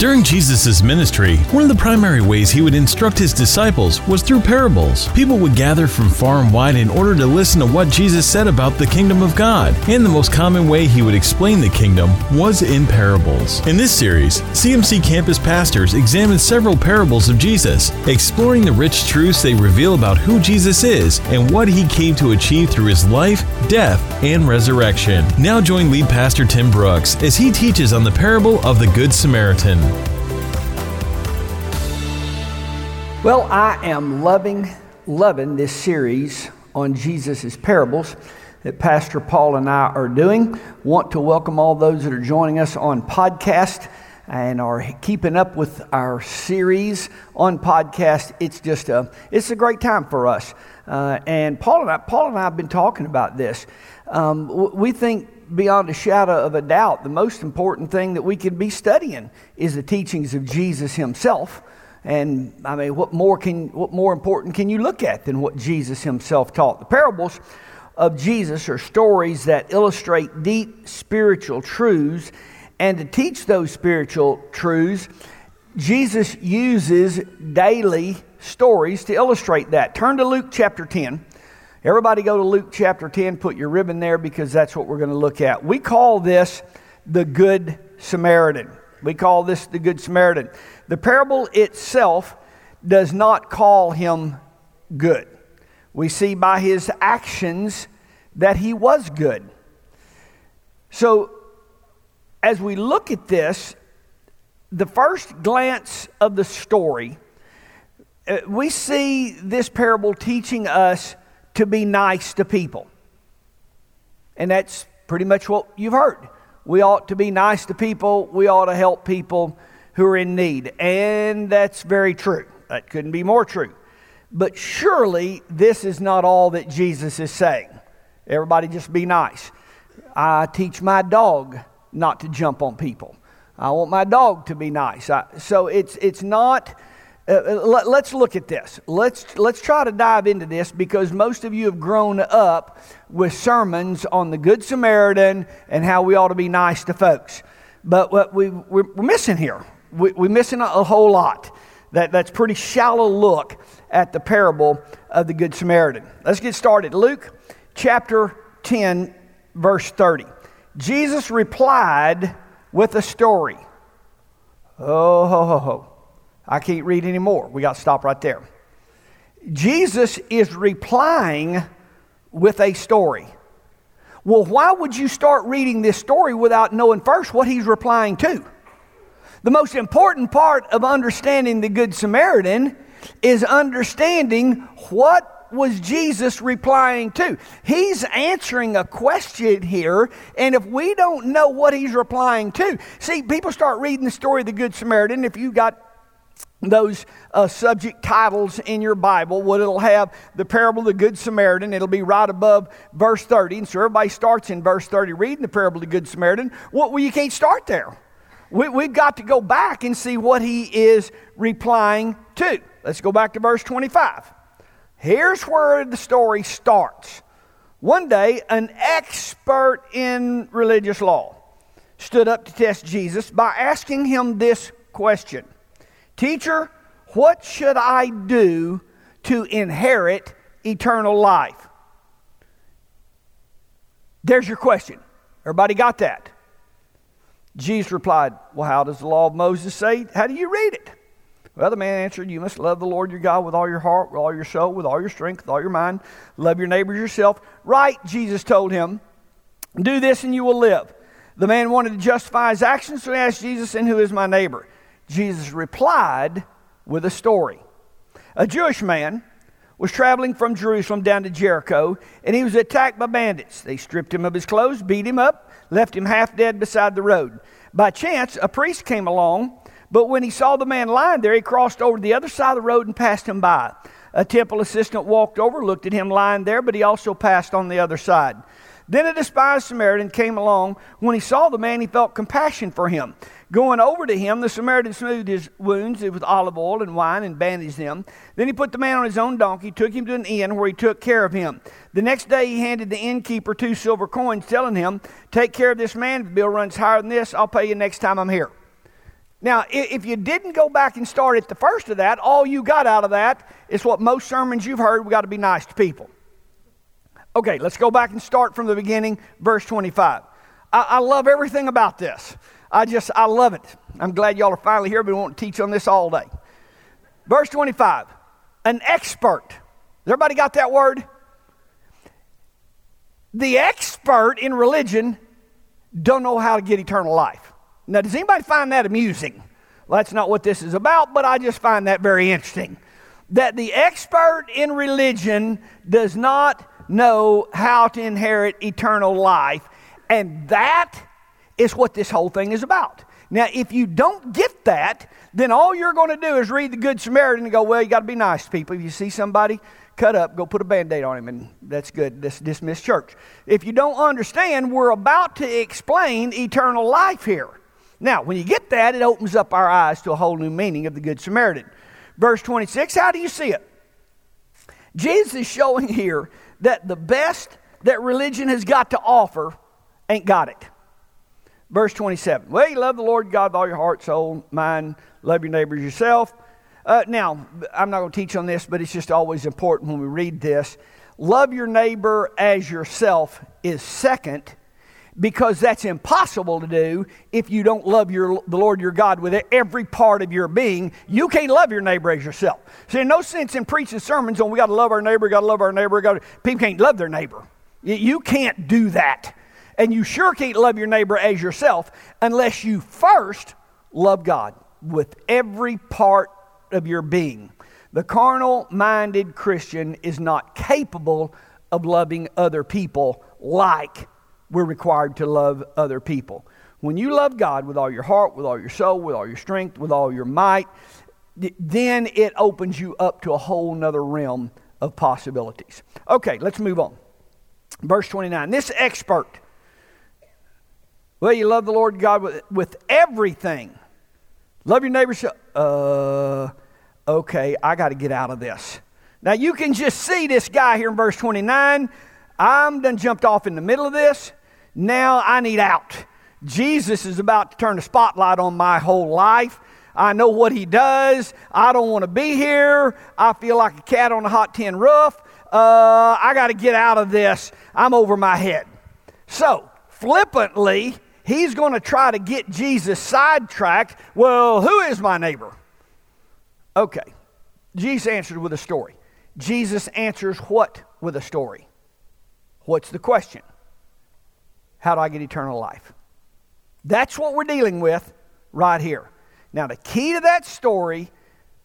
During Jesus' ministry, one of the primary ways he would instruct his disciples was through parables. People would gather from far and wide in order to listen to what Jesus said about the kingdom of God, and the most common way he would explain the kingdom was in parables. In this series, CMC campus pastors examine several parables of Jesus, exploring the rich truths they reveal about who Jesus is and what he came to achieve through his life, death, and resurrection. Now join lead pastor Tim Brooks as he teaches on the parable of the Good Samaritan. Well, I am loving, loving this series on Jesus' parables that Pastor Paul and I are doing. Want to welcome all those that are joining us on podcast and are keeping up with our series on podcast. It's just a, it's a great time for us. Uh, and Paul and I, Paul and I have been talking about this. Um, we think beyond a shadow of a doubt, the most important thing that we can be studying is the teachings of Jesus himself. And I mean, what more can what more important can you look at than what Jesus himself taught? The parables of Jesus are stories that illustrate deep spiritual truths, and to teach those spiritual truths, Jesus uses daily stories to illustrate that. Turn to Luke chapter 10. Everybody go to Luke chapter 10, put your ribbon there because that's what we're going to look at. We call this the Good Samaritan. We call this the Good Samaritan. The parable itself does not call him good. We see by his actions that he was good. So, as we look at this, the first glance of the story, uh, we see this parable teaching us to be nice to people. And that's pretty much what you've heard. We ought to be nice to people, we ought to help people who are in need. And that's very true. That couldn't be more true. But surely this is not all that Jesus is saying. Everybody just be nice. I teach my dog not to jump on people. I want my dog to be nice. I, so it's, it's not. Uh, uh let, let's look at this. Let's, let's try to dive into this because most of you have grown up with sermons on the Good Samaritan and how we ought to be nice to folks. But what we, we're, we're missing here we, we're missing a, a whole lot. That, that's pretty shallow look at the parable of the Good Samaritan. Let's get started. Luke chapter 10, verse 30. Jesus replied with a story. Oh, ho, ho, ho. I can't read anymore. We got to stop right there. Jesus is replying with a story. Well, why would you start reading this story without knowing first what he's replying to? The most important part of understanding the Good Samaritan is understanding what was Jesus replying to. He's answering a question here, and if we don't know what he's replying to, see, people start reading the story of the Good Samaritan. If you got those uh, subject titles in your Bible, what it'll have the parable of the Good Samaritan. It'll be right above verse 30. And so everybody starts in verse 30 reading the parable of the Good Samaritan. Well, you can't start there. We, we've got to go back and see what he is replying to. Let's go back to verse 25. Here's where the story starts. One day, an expert in religious law stood up to test Jesus by asking him this question Teacher, what should I do to inherit eternal life? There's your question. Everybody got that? Jesus replied, Well, how does the law of Moses say? How do you read it? Well, the man answered, You must love the Lord your God with all your heart, with all your soul, with all your strength, with all your mind. Love your neighbors yourself. Right, Jesus told him, Do this and you will live. The man wanted to justify his actions, so he asked Jesus, And who is my neighbor? Jesus replied with a story. A Jewish man was traveling from Jerusalem down to Jericho, and he was attacked by bandits. They stripped him of his clothes, beat him up, left him half dead beside the road. By chance, a priest came along, but when he saw the man lying there, he crossed over to the other side of the road and passed him by. A temple assistant walked over, looked at him lying there, but he also passed on the other side. Then a despised Samaritan came along. When he saw the man, he felt compassion for him. Going over to him, the Samaritan smoothed his wounds with olive oil and wine and bandaged them. Then he put the man on his own donkey, took him to an inn where he took care of him. The next day he handed the innkeeper two silver coins, telling him, Take care of this man. If the bill runs higher than this, I'll pay you next time I'm here. Now, if you didn't go back and start at the first of that, all you got out of that is what most sermons you've heard we got to be nice to people. Okay, let's go back and start from the beginning, verse 25. I, I love everything about this. I just, I love it. I'm glad y'all are finally here, we won't teach on this all day. Verse 25, an expert. Everybody got that word? The expert in religion don't know how to get eternal life. Now, does anybody find that amusing? Well, that's not what this is about, but I just find that very interesting. That the expert in religion does not know how to inherit eternal life. And that is what this whole thing is about. Now, if you don't get that, then all you're going to do is read the Good Samaritan and go, well, you got to be nice to people. If you see somebody cut up, go put a band aid on him, and that's good. This dismiss church. If you don't understand, we're about to explain eternal life here. Now, when you get that, it opens up our eyes to a whole new meaning of the Good Samaritan. Verse 26, how do you see it? Jesus is showing here that the best that religion has got to offer ain't got it. Verse 27, well, you love the Lord God with all your heart, soul, mind, love your neighbors yourself. Uh, now, I'm not going to teach on this, but it's just always important when we read this. Love your neighbor as yourself is second because that's impossible to do if you don't love your, the Lord your God with every part of your being. You can't love your neighbor as yourself. So, no sense in preaching sermons on we got to love our neighbor, got to love our neighbor. Gotta, people can't love their neighbor. You can't do that. And you sure can't love your neighbor as yourself unless you first love God with every part of your being. The carnal minded Christian is not capable of loving other people like we're required to love other people. When you love God with all your heart, with all your soul, with all your strength, with all your might, then it opens you up to a whole nother realm of possibilities. Okay, let's move on. Verse 29. This expert, well, you love the Lord God with, with everything. Love your neighbor. Uh, okay, I got to get out of this. Now you can just see this guy here in verse 29. I'm done jumped off in the middle of this. Now I need out. Jesus is about to turn the spotlight on my whole life. I know what he does. I don't want to be here. I feel like a cat on a hot tin roof. Uh, I got to get out of this. I'm over my head. So, flippantly, he's going to try to get Jesus sidetracked. Well, who is my neighbor? Okay. Jesus answered with a story. Jesus answers what with a story? What's the question? How do I get eternal life? That's what we're dealing with right here. Now, the key to that story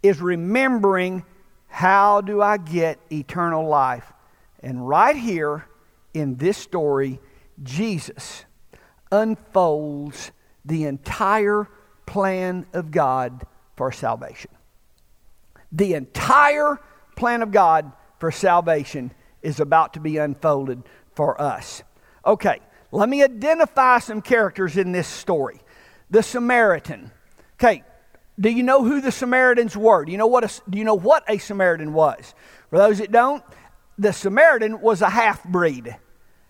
is remembering how do I get eternal life? And right here in this story, Jesus unfolds the entire plan of God for salvation. The entire plan of God for salvation is about to be unfolded for us. Okay, let me identify some characters in this story. The Samaritan. Okay, do you know who the Samaritans were? Do you know what a, do you know what a Samaritan was? For those that don't, the Samaritan was a half breed,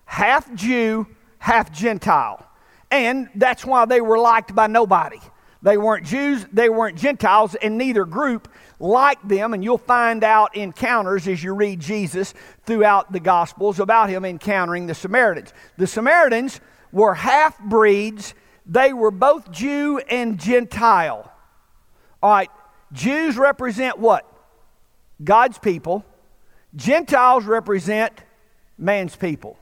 half Jew, half Gentile. And that's why they were liked by nobody. They weren't Jews, they weren't Gentiles, and neither group liked them. And you'll find out encounters as you read Jesus throughout the Gospels about him encountering the Samaritans. The Samaritans were half breeds, they were both Jew and Gentile. All right, Jews represent what? God's people. Gentiles represent man's people.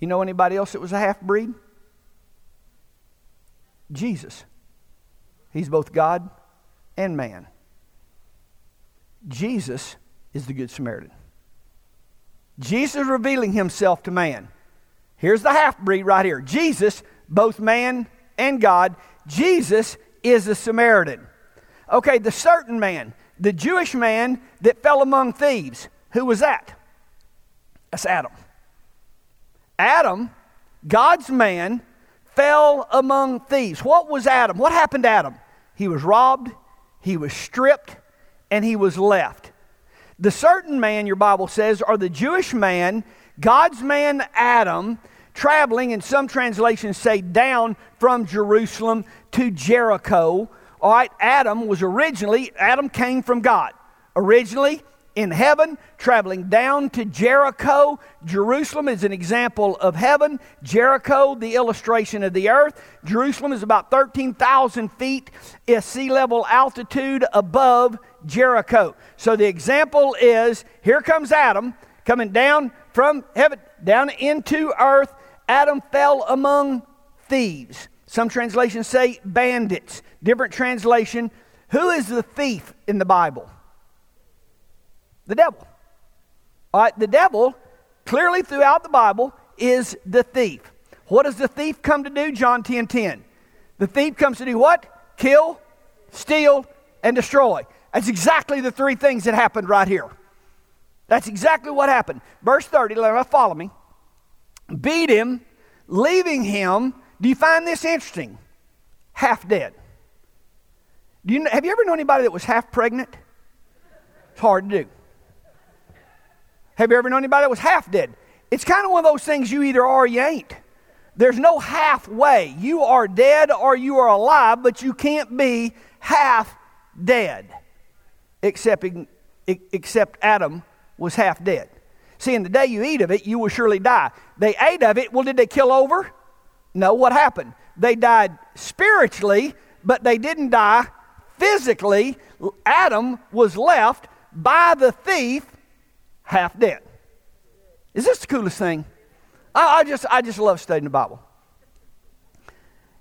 You know anybody else that was a half breed? Jesus. He's both God and man. Jesus is the Good Samaritan. Jesus revealing himself to man. Here's the half breed right here. Jesus, both man and God, Jesus is the Samaritan. Okay, the certain man, the Jewish man that fell among thieves. Who was that? That's Adam. Adam, God's man, fell among thieves. What was Adam? What happened to Adam? He was robbed, he was stripped, and he was left. The certain man, your Bible says, or the Jewish man, God's man Adam, traveling, and some translations say down from Jerusalem to Jericho. All right, Adam was originally, Adam came from God. Originally, in heaven, traveling down to Jericho. Jerusalem is an example of heaven. Jericho, the illustration of the earth. Jerusalem is about 13,000 feet sea level altitude above Jericho. So the example is here comes Adam coming down from heaven, down into earth. Adam fell among thieves. Some translations say bandits. Different translation. Who is the thief in the Bible? The devil. All right, the devil, clearly throughout the Bible, is the thief. What does the thief come to do? John 10 10. The thief comes to do what? Kill, steal, and destroy. That's exactly the three things that happened right here. That's exactly what happened. Verse 30, let me follow me. Beat him, leaving him. Do you find this interesting? Half dead. Do you, have you ever known anybody that was half pregnant? It's hard to do. Have you ever known anybody that was half dead? It's kind of one of those things you either are or you ain't. There's no halfway. You are dead or you are alive, but you can't be half dead. Except, except Adam was half dead. See, in the day you eat of it, you will surely die. They ate of it. Well, did they kill over? No. What happened? They died spiritually, but they didn't die physically. Adam was left by the thief half dead. Is this the coolest thing? I, I, just, I just love studying the Bible.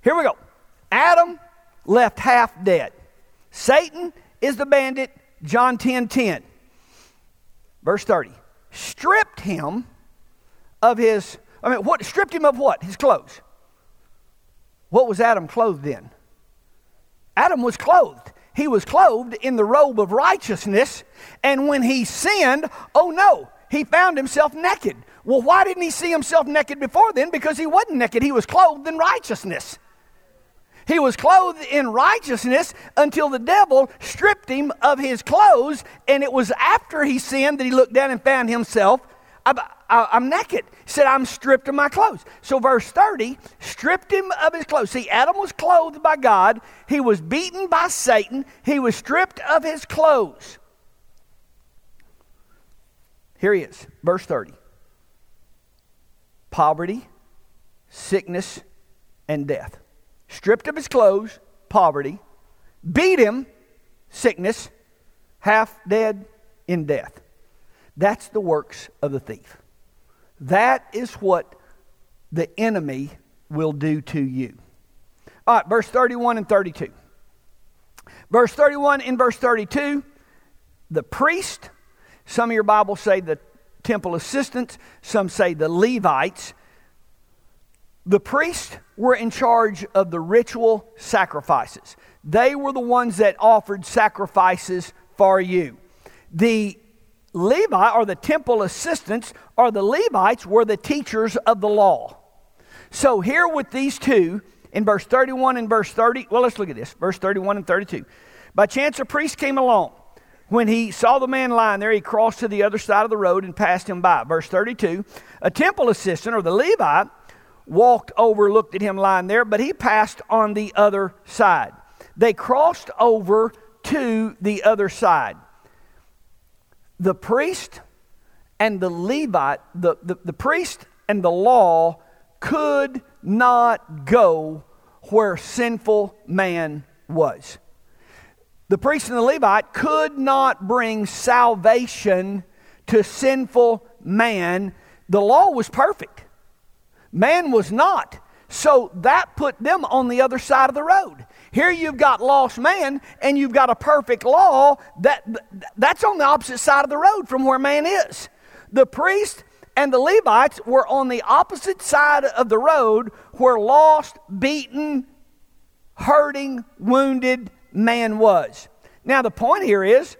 Here we go. Adam left half dead. Satan is the bandit, John 10 10. Verse 30. Stripped him of his, I mean, what? Stripped him of what? His clothes. What was Adam clothed in? Adam was clothed. He was clothed in the robe of righteousness, and when he sinned, oh no, he found himself naked. Well, why didn't he see himself naked before then? Because he wasn't naked. He was clothed in righteousness. He was clothed in righteousness until the devil stripped him of his clothes, and it was after he sinned that he looked down and found himself I, am naked. Said, I'm stripped of my clothes. So, verse 30, stripped him of his clothes. See, Adam was clothed by God, he was beaten by Satan, he was stripped of his clothes. Here he is, verse 30. Poverty, sickness, and death. Stripped of his clothes, poverty, beat him, sickness, half dead in death. That's the works of the thief. That is what the enemy will do to you. All right, verse 31 and 32. Verse 31 and verse 32, the priest, some of your Bibles say the temple assistants, some say the Levites. The priests were in charge of the ritual sacrifices. They were the ones that offered sacrifices for you. The Levi or the temple assistants or the Levites were the teachers of the law. So here with these two, in verse 31 and verse 30, well, let's look at this. Verse 31 and 32. By chance, a priest came along. When he saw the man lying there, he crossed to the other side of the road and passed him by. Verse 32 A temple assistant, or the Levite, walked over, looked at him lying there, but he passed on the other side. They crossed over to the other side the priest and the Levite, the, the, the priest and the law could not go where sinful man was. The priest and the Levite could not bring salvation to sinful man. The law was perfect, man was not. So that put them on the other side of the road. Here you've got lost man and you've got a perfect law that that's on the opposite side of the road from where man is. The priest and the Levites were on the opposite side of the road where lost, beaten, hurting, wounded man was. Now the point here is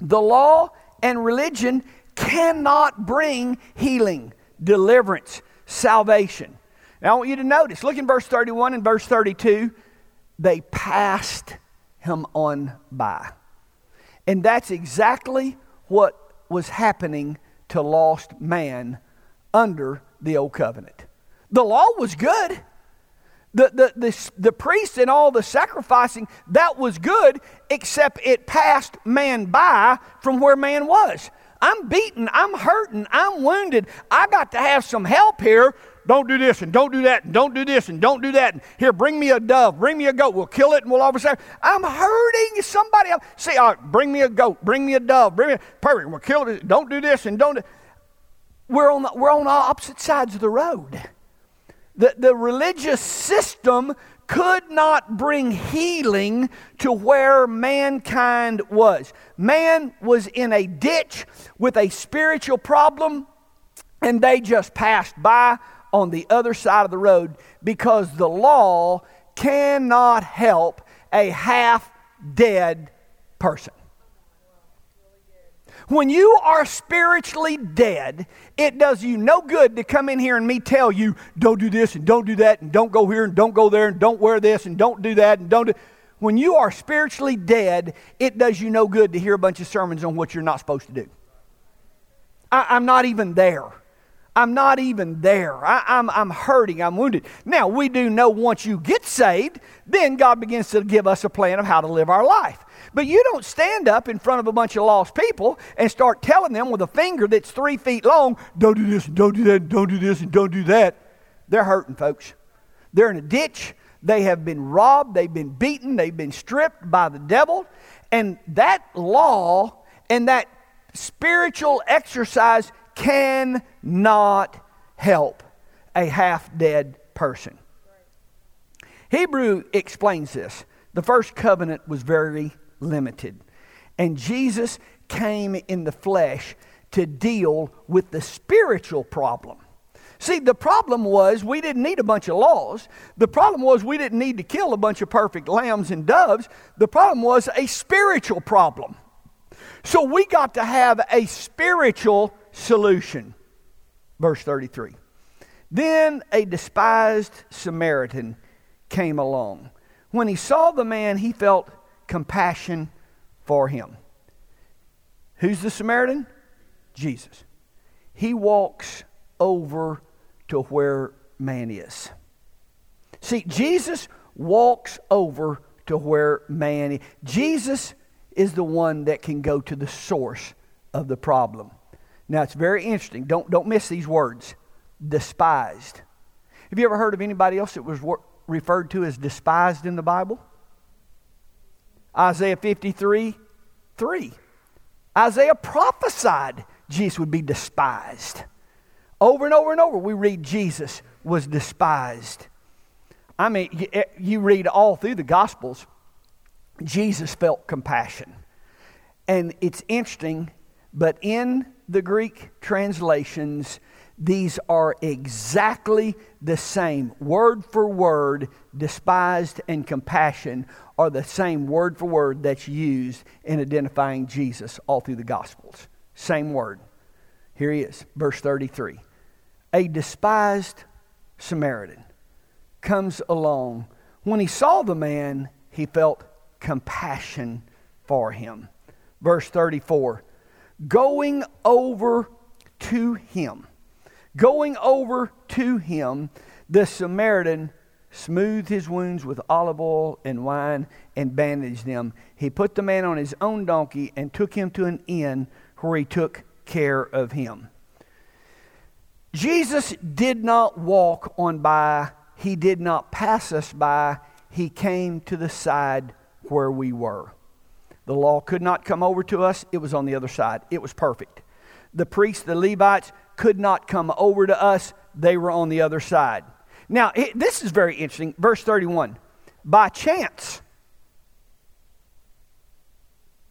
the law and religion cannot bring healing, deliverance, salvation. Now I want you to notice, look in verse 31 and verse 32 they passed him on by. And that's exactly what was happening to lost man under the old covenant. The law was good. The, the, the, the priests and all the sacrificing, that was good, except it passed man by from where man was. I'm beaten, I'm hurting, I'm wounded. I got to have some help here. Don't do this and don't do that and don't do this and don't do that. And here, bring me a dove, bring me a goat. We'll kill it and we'll offer sacrifice. I'm hurting somebody else. See, bring me a goat, bring me a dove, bring me a, perfect. We'll kill it. Don't do this and don't. Do, we're on the, we're on opposite sides of the road. The, the religious system could not bring healing to where mankind was. Man was in a ditch with a spiritual problem, and they just passed by on the other side of the road because the law cannot help a half dead person. When you are spiritually dead, it does you no good to come in here and me tell you, don't do this and don't do that and don't go here and don't go there and don't wear this and don't do that and don't do. When you are spiritually dead, it does you no good to hear a bunch of sermons on what you're not supposed to do. I, I'm not even there. I'm not even there. I, am I'm, I'm hurting. I'm wounded. Now, we do know once you get saved, then God begins to give us a plan of how to live our life. But you don't stand up in front of a bunch of lost people and start telling them with a finger that's three feet long, don't do this don't do that don't do this and don't do that. They're hurting, folks. They're in a ditch. They have been robbed. They've been beaten. They've been stripped by the devil. And that law and that spiritual exercise cannot help a half dead person. Hebrew explains this. The first covenant was very limited. And Jesus came in the flesh to deal with the spiritual problem. See, the problem was we didn't need a bunch of laws. The problem was we didn't need to kill a bunch of perfect lambs and doves. The problem was a spiritual problem. So we got to have a spiritual solution. Verse 33. Then a despised Samaritan came along. When he saw the man, he felt compassion for him. Who's the Samaritan? Jesus. He walks over to where man is. See, Jesus walks over to where man is. Jesus is the one that can go to the source of the problem. Now, it's very interesting. Don't, don't miss these words despised. Have you ever heard of anybody else that was referred to as despised in the Bible? Isaiah 53 3. Isaiah prophesied Jesus would be despised. Over and over and over, we read Jesus was despised. I mean, eh, you read all through the Gospels, Jesus felt compassion. And it's interesting, but in the Greek translations, these are exactly the same. Word for word, despised and compassion are the same word for word that's used in identifying Jesus all through the Gospels. Same word. Here he is, verse 33. A despised Samaritan comes along. When he saw the man, he felt compassion for him. Verse 34 Going over to him Going over to him, the Samaritan smoothed his wounds with olive oil and wine and bandaged them. He put the man on his own donkey and took him to an inn where he took care of him. Jesus did not walk on by, he did not pass us by, he came to the side where we were. The law could not come over to us, it was on the other side. It was perfect. The priests, the Levites, could not come over to us, they were on the other side. Now, it, this is very interesting. Verse 31 By chance,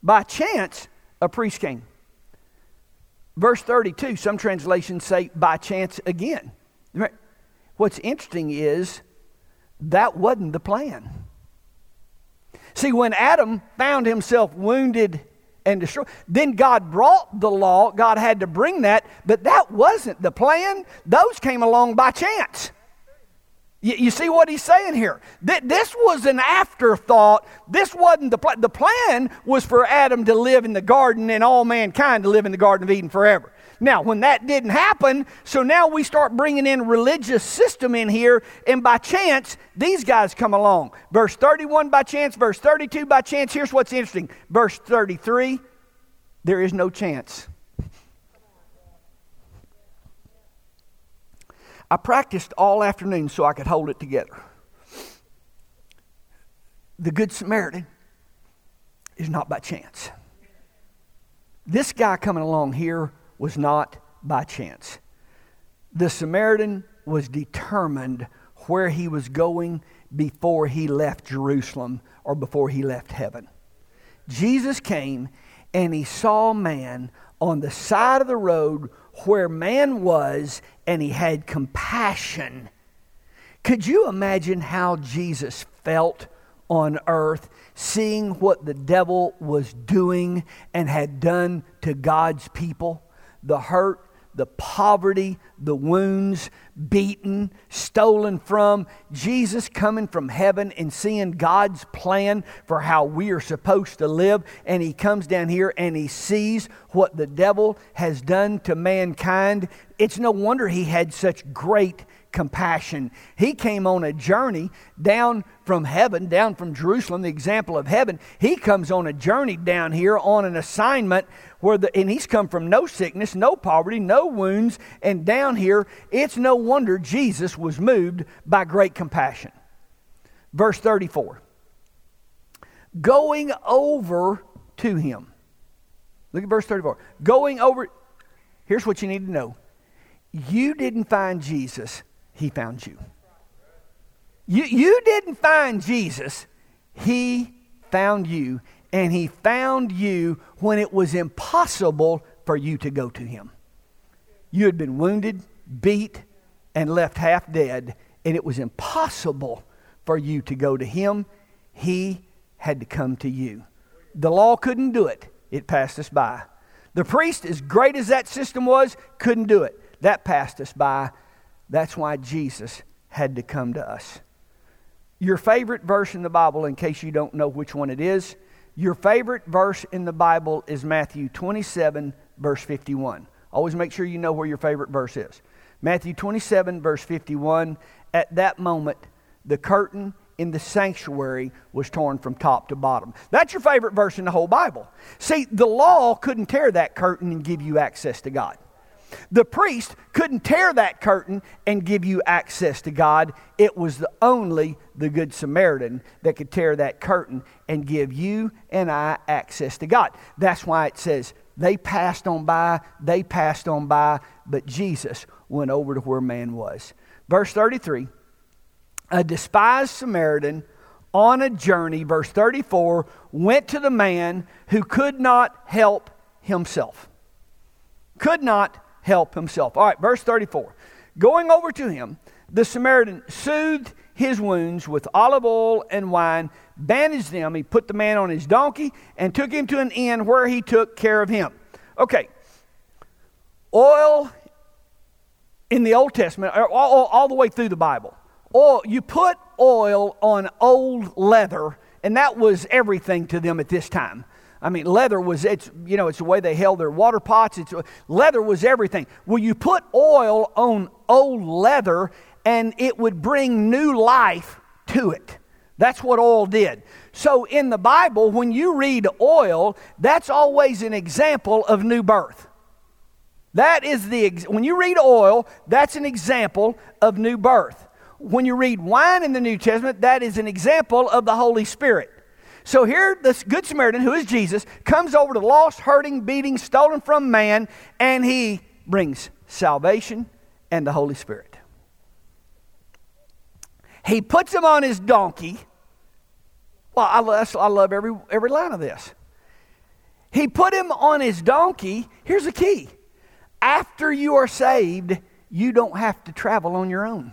by chance, a priest came. Verse 32, some translations say by chance again. What's interesting is that wasn't the plan. See, when Adam found himself wounded and destroyed, Then God brought the law. God had to bring that, but that wasn't the plan. Those came along by chance. You, you see what he's saying here? Th- this was an afterthought. This wasn't the plan. The plan was for Adam to live in the garden and all mankind to live in the Garden of Eden forever. Now, when that didn't happen, so now we start bringing in religious system in here, and by chance, these guys come along. Verse 31 by chance, verse 32 by chance. Here's what's interesting. Verse 33, there is no chance. I practiced all afternoon so I could hold it together. The Good Samaritan is not by chance. This guy coming along here was not by chance. The Samaritan was determined where he was going before he left Jerusalem or before he left heaven. Jesus came and he saw man on the side of the road where man was and he had compassion. Could you imagine how Jesus felt on earth seeing what the devil was doing and had done to God's people? The hurt, the poverty, the wounds, beaten, stolen from. Jesus coming from heaven and seeing God's plan for how we are supposed to live. And he comes down here and he sees what the devil has done to mankind. It's no wonder he had such great compassion. He came on a journey down from heaven, down from Jerusalem, the example of heaven. He comes on a journey down here on an assignment where the, and he's come from no sickness, no poverty, no wounds, and down here, it's no wonder Jesus was moved by great compassion. Verse 34. Going over to him. Look at verse 34. Going over, here's what you need to know. You didn't find Jesus he found you. You, you didn't find Jesus, He found you. And He found you when it was impossible for you to go to Him. You had been wounded, beat, and left half dead, and it was impossible for you to go to Him. He had to come to you. The law couldn't do it, it passed us by. The priest, as great as that system was, couldn't do it. That passed us by. That's why Jesus had to come to us. Your favorite verse in the Bible, in case you don't know which one it is, your favorite verse in the Bible is Matthew 27, verse 51. Always make sure you know where your favorite verse is. Matthew 27, verse 51. At that moment, the curtain in the sanctuary was torn from top to bottom. That's your favorite verse in the whole Bible. See, the law couldn't tear that curtain and give you access to God. The priest couldn't tear that curtain and give you access to God. It was the only the Good Samaritan that could tear that curtain and give you and I access to God. That's why it says they passed on by, they passed on by, but Jesus went over to where man was. Verse 33 A despised Samaritan on a journey, verse 34, went to the man who could not help himself. Could not help himself. All right, verse 34. Going over to him, the Samaritan soothed his wounds with olive oil and wine, bandaged them. He put the man on his donkey and took him to an inn where he took care of him. Okay, oil in the Old Testament, all, all, all the way through the Bible, oil, you put oil on old leather, and that was everything to them at this time. I mean, leather was, it's, you know, it's the way they held their water pots. It's, leather was everything. Well, you put oil on old leather and it would bring new life to it. That's what oil did. So in the Bible, when you read oil, that's always an example of new birth. That is the, when you read oil, that's an example of new birth. When you read wine in the New Testament, that is an example of the Holy Spirit. So here, this Good Samaritan, who is Jesus, comes over to lost, hurting, beating, stolen from man, and he brings salvation and the Holy Spirit. He puts him on his donkey. Well, I love, I love every, every line of this. He put him on his donkey. Here's the key after you are saved, you don't have to travel on your own.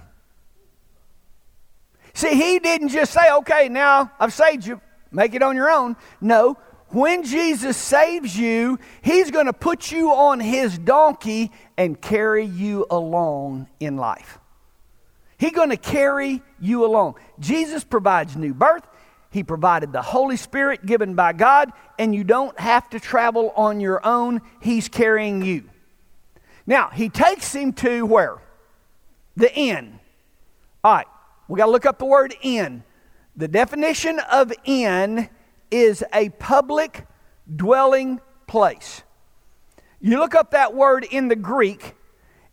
See, he didn't just say, okay, now I've saved you. Make it on your own. No, when Jesus saves you, he's going to put you on his donkey and carry you along in life. He's going to carry you along. Jesus provides new birth. He provided the Holy Spirit given by God, and you don't have to travel on your own. He's carrying you. Now, he takes him to where? The inn. All right, we got to look up the word inn. The definition of inn is a public dwelling place. You look up that word in the Greek,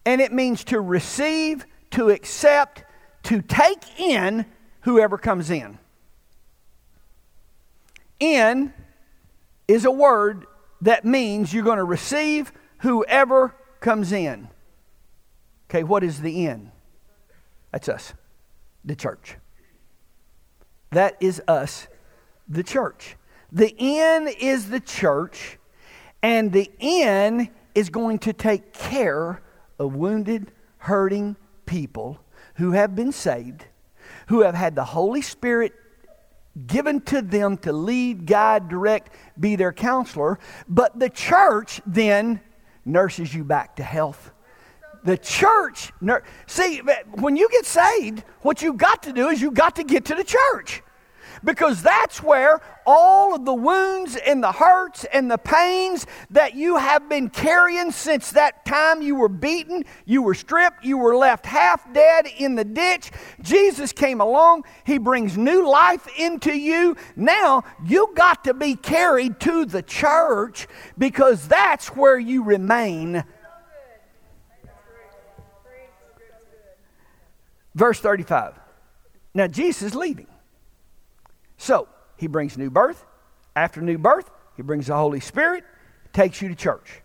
and it means to receive, to accept, to take in whoever comes in. Inn is a word that means you're going to receive whoever comes in. Okay, what is the inn? That's us, the church. That is us, the church. The inn is the church, and the inn is going to take care of wounded, hurting people who have been saved, who have had the Holy Spirit given to them to lead, guide, direct, be their counselor. But the church then nurses you back to health. The church, see, when you get saved, what you got to do is you got to get to the church because that's where all of the wounds and the hurts and the pains that you have been carrying since that time you were beaten, you were stripped, you were left half dead in the ditch. Jesus came along, He brings new life into you. Now you got to be carried to the church because that's where you remain. Verse 35. Now Jesus is leaving. So, he brings new birth. After new birth, he brings the Holy Spirit, takes you to church.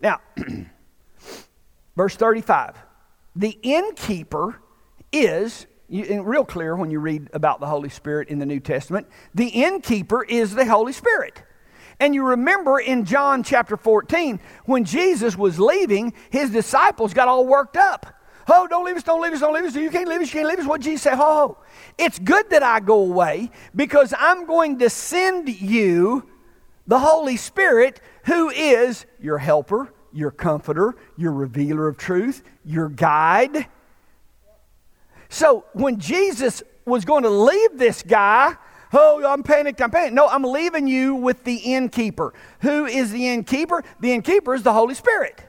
Now, verse 35 the innkeeper is, real clear when you read about the Holy Spirit in the New Testament, the innkeeper is the Holy Spirit. And you remember in John chapter 14, when Jesus was leaving, his disciples got all worked up. Oh, don't leave us, don't leave us, don't leave us. You can't leave us, you can't leave us. What Jesus said? Oh, ho. it's good that I go away because I'm going to send you the Holy Spirit who is your helper, your comforter, your revealer of truth, your guide. So when Jesus was going to leave this guy, oh, I'm panicked, I'm panicked. No, I'm leaving you with the innkeeper. Who is the innkeeper? The innkeeper is the Holy Spirit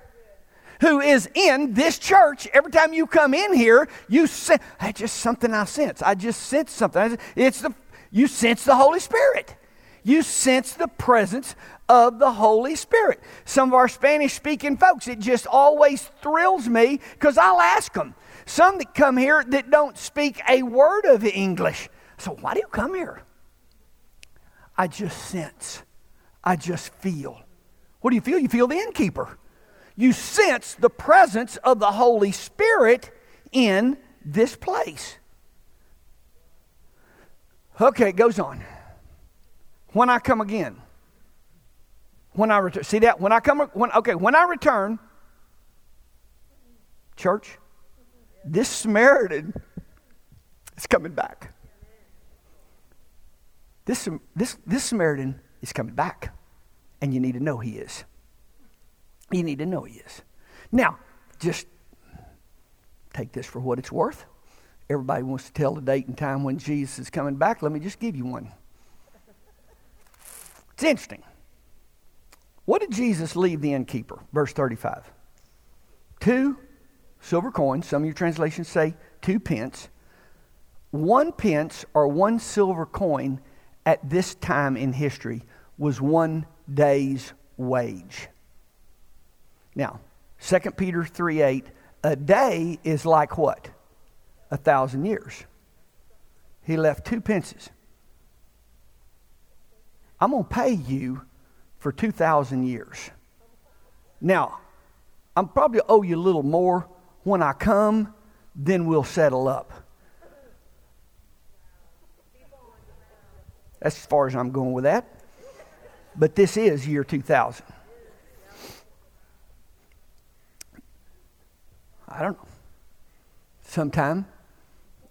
who is in this church, every time you come in here, you sense, that's just something I sense. I just sense something. It's the, you sense the Holy Spirit. You sense the presence of the Holy Spirit. Some of our Spanish speaking folks, it just always thrills me because I'll ask them. Some that come here that don't speak a word of English. So, why do you come here? I just sense. I just feel. What do you feel? You feel the innkeeper you sense the presence of the Holy Spirit in this place. Okay, it goes on. When I come again, when I return, see that? When I come, when, okay, when I return, church, this Samaritan is coming back. This, this, this Samaritan is coming back, and you need to know he is. You need to know He is. Now, just take this for what it's worth. Everybody wants to tell the date and time when Jesus is coming back. Let me just give you one. It's interesting. What did Jesus leave the innkeeper? Verse 35. Two silver coins. Some of your translations say two pence. One pence or one silver coin at this time in history was one day's wage. Now, 2 Peter 3 8, a day is like what? A thousand years. He left two pences. I'm going to pay you for 2,000 years. Now, I'm probably owe you a little more when I come, then we'll settle up. That's as far as I'm going with that. But this is year 2000. I don't know, sometime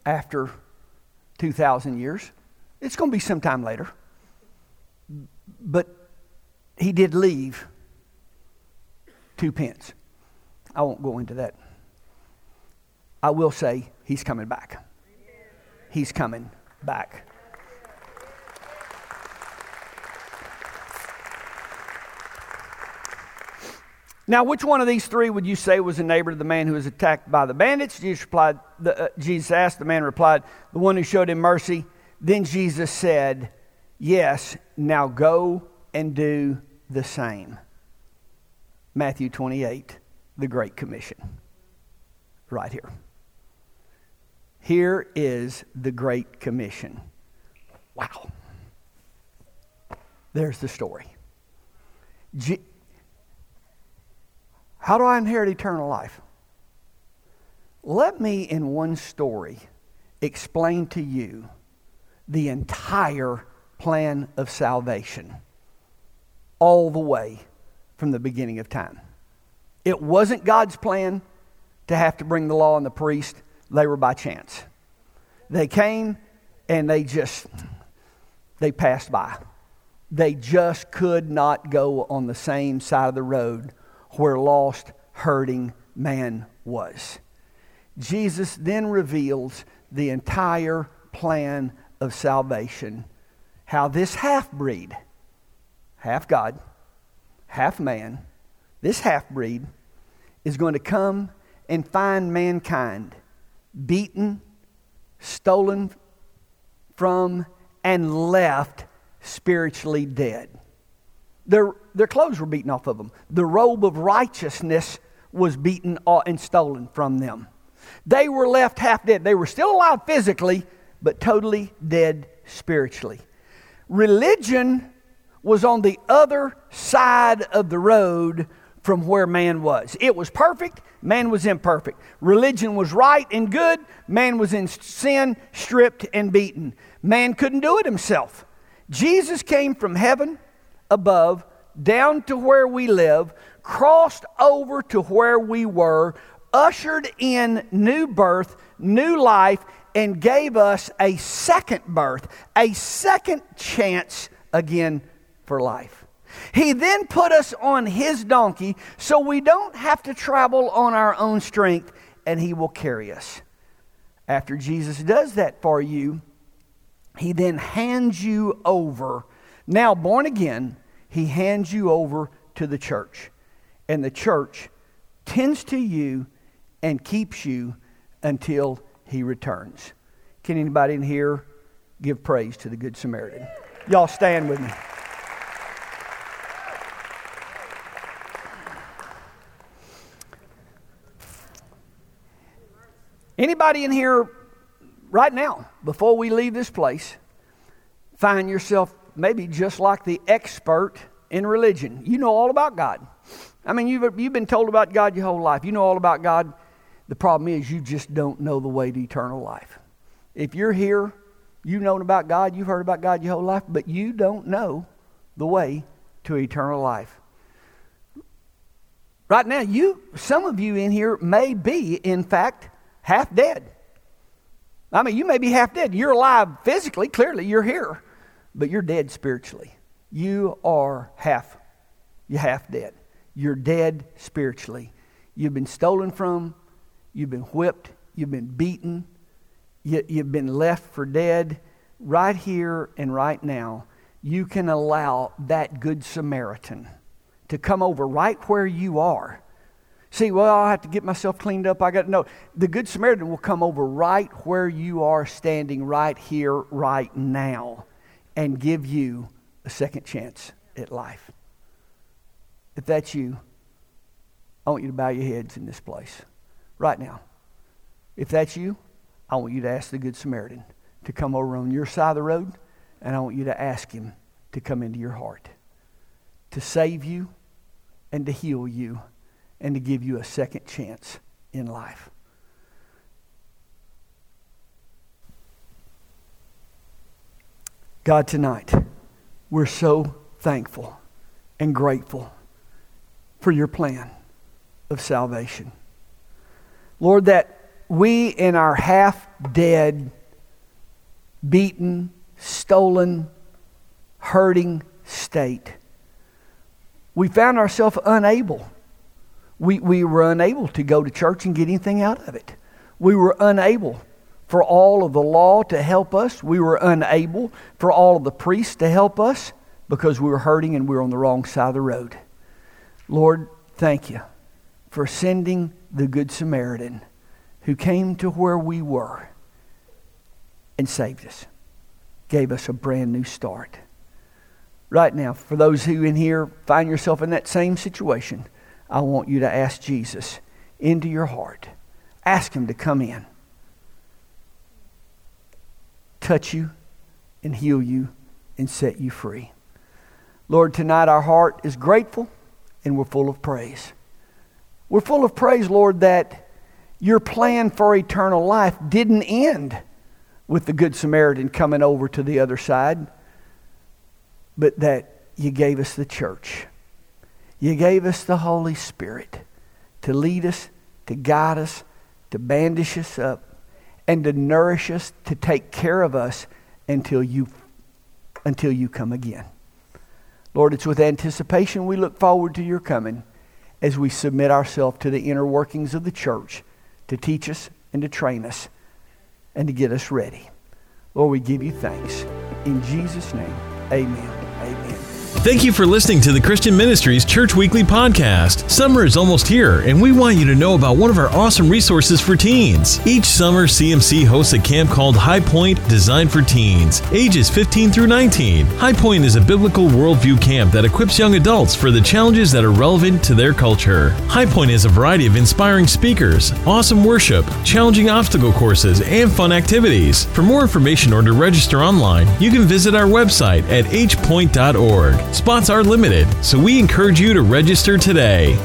after 2,000 years. It's going to be sometime later. But he did leave two pence. I won't go into that. I will say he's coming back. He's coming back. Now, which one of these three would you say was a neighbor to the man who was attacked by the bandits? Jesus replied, the, uh, Jesus asked, the man replied, the one who showed him mercy. Then Jesus said, Yes, now go and do the same. Matthew 28, the Great Commission. Right here. Here is the Great Commission. Wow. There's the story. G- How do I inherit eternal life? Let me, in one story, explain to you the entire plan of salvation all the way from the beginning of time. It wasn't God's plan to have to bring the law and the priest, they were by chance. They came and they just they passed by. They just could not go on the same side of the road where lost, hurting man was. Jesus then reveals the entire plan of salvation. How this half breed, half God, half man, this half breed is going to come and find mankind beaten, stolen from, and left spiritually dead. Their, their clothes were beaten off of them. The robe of righteousness was beaten uh, and stolen from them. They were left half dead. They were still alive physically, but totally dead spiritually. Religion was on the other side of the road from where man was. It was perfect, man was imperfect. Religion was right and good, man was in sin, stripped and beaten. Man couldn't do it himself. Jesus came from heaven above down to where we live, crossed over to where we were, ushered in new birth, new life, and gave us a second birth, a second chance again for life. He then put us on his donkey so we don't have to travel on our own strength and he will carry us. After Jesus does that for you, he then hands you over. Now, born again, he hands you over to the church. And the church tends to you and keeps you until he returns. Can anybody in here give praise to the Good Samaritan? Y'all stand with me. Anybody in here right now, before we leave this place, find yourself maybe just like the expert in religion? You know all about God. I mean, you've, you've been told about God your whole life. You know all about God. The problem is you just don't know the way to eternal life. If you're here, you've known about God, you've heard about God your whole life, but you don't know the way to eternal life. Right now, you some of you in here may be, in fact, half dead. I mean, you may be half dead. You're alive physically, clearly, you're here, but you're dead spiritually. You are half, you're half dead. You're dead spiritually. You've been stolen from, you've been whipped, you've been beaten, you, you've been left for dead. Right here and right now, you can allow that Good Samaritan to come over right where you are See, well, I have to get myself cleaned up. I got know. The Good Samaritan will come over right where you are standing, right here, right now, and give you a second chance at life. If that's you, I want you to bow your heads in this place right now. If that's you, I want you to ask the Good Samaritan to come over on your side of the road, and I want you to ask him to come into your heart, to save you and to heal you and to give you a second chance in life. God, tonight, we're so thankful and grateful for your plan of salvation. Lord, that we in our half dead, beaten, stolen, hurting state, we found ourselves unable we, we were unable to go to church and get anything out of it. We were unable for all of the law to help us. We were unable for all of the priests to help us because we were hurting and we were on the wrong side of the road. Lord, thank you for sending the Good Samaritan who came to where we were and saved us, gave us a brand new start. Right now, for those who in here find yourself in that same situation, I want you to ask Jesus into your heart. Ask Him to come in, touch you, and heal you, and set you free. Lord, tonight our heart is grateful and we're full of praise. We're full of praise, Lord, that your plan for eternal life didn't end with the Good Samaritan coming over to the other side, but that you gave us the church. You gave us the Holy Spirit to lead us, to guide us, to bandash us up, and to nourish us, to take care of us until you, until you come again. Lord, it's with anticipation we look forward to your coming as we submit ourselves to the inner workings of the church to teach us and to train us and to get us ready. Lord, we give you thanks. In Jesus' name, amen. Amen. Thank you for listening to the Christian Ministries Church Weekly podcast. Summer is almost here, and we want you to know about one of our awesome resources for teens. Each summer, CMC hosts a camp called High Point designed for teens, ages 15 through 19. High Point is a biblical worldview camp that equips young adults for the challenges that are relevant to their culture. High Point has a variety of inspiring speakers, awesome worship, challenging obstacle courses, and fun activities. For more information or to register online, you can visit our website at hpoint.org. Spots are limited, so we encourage you to register today.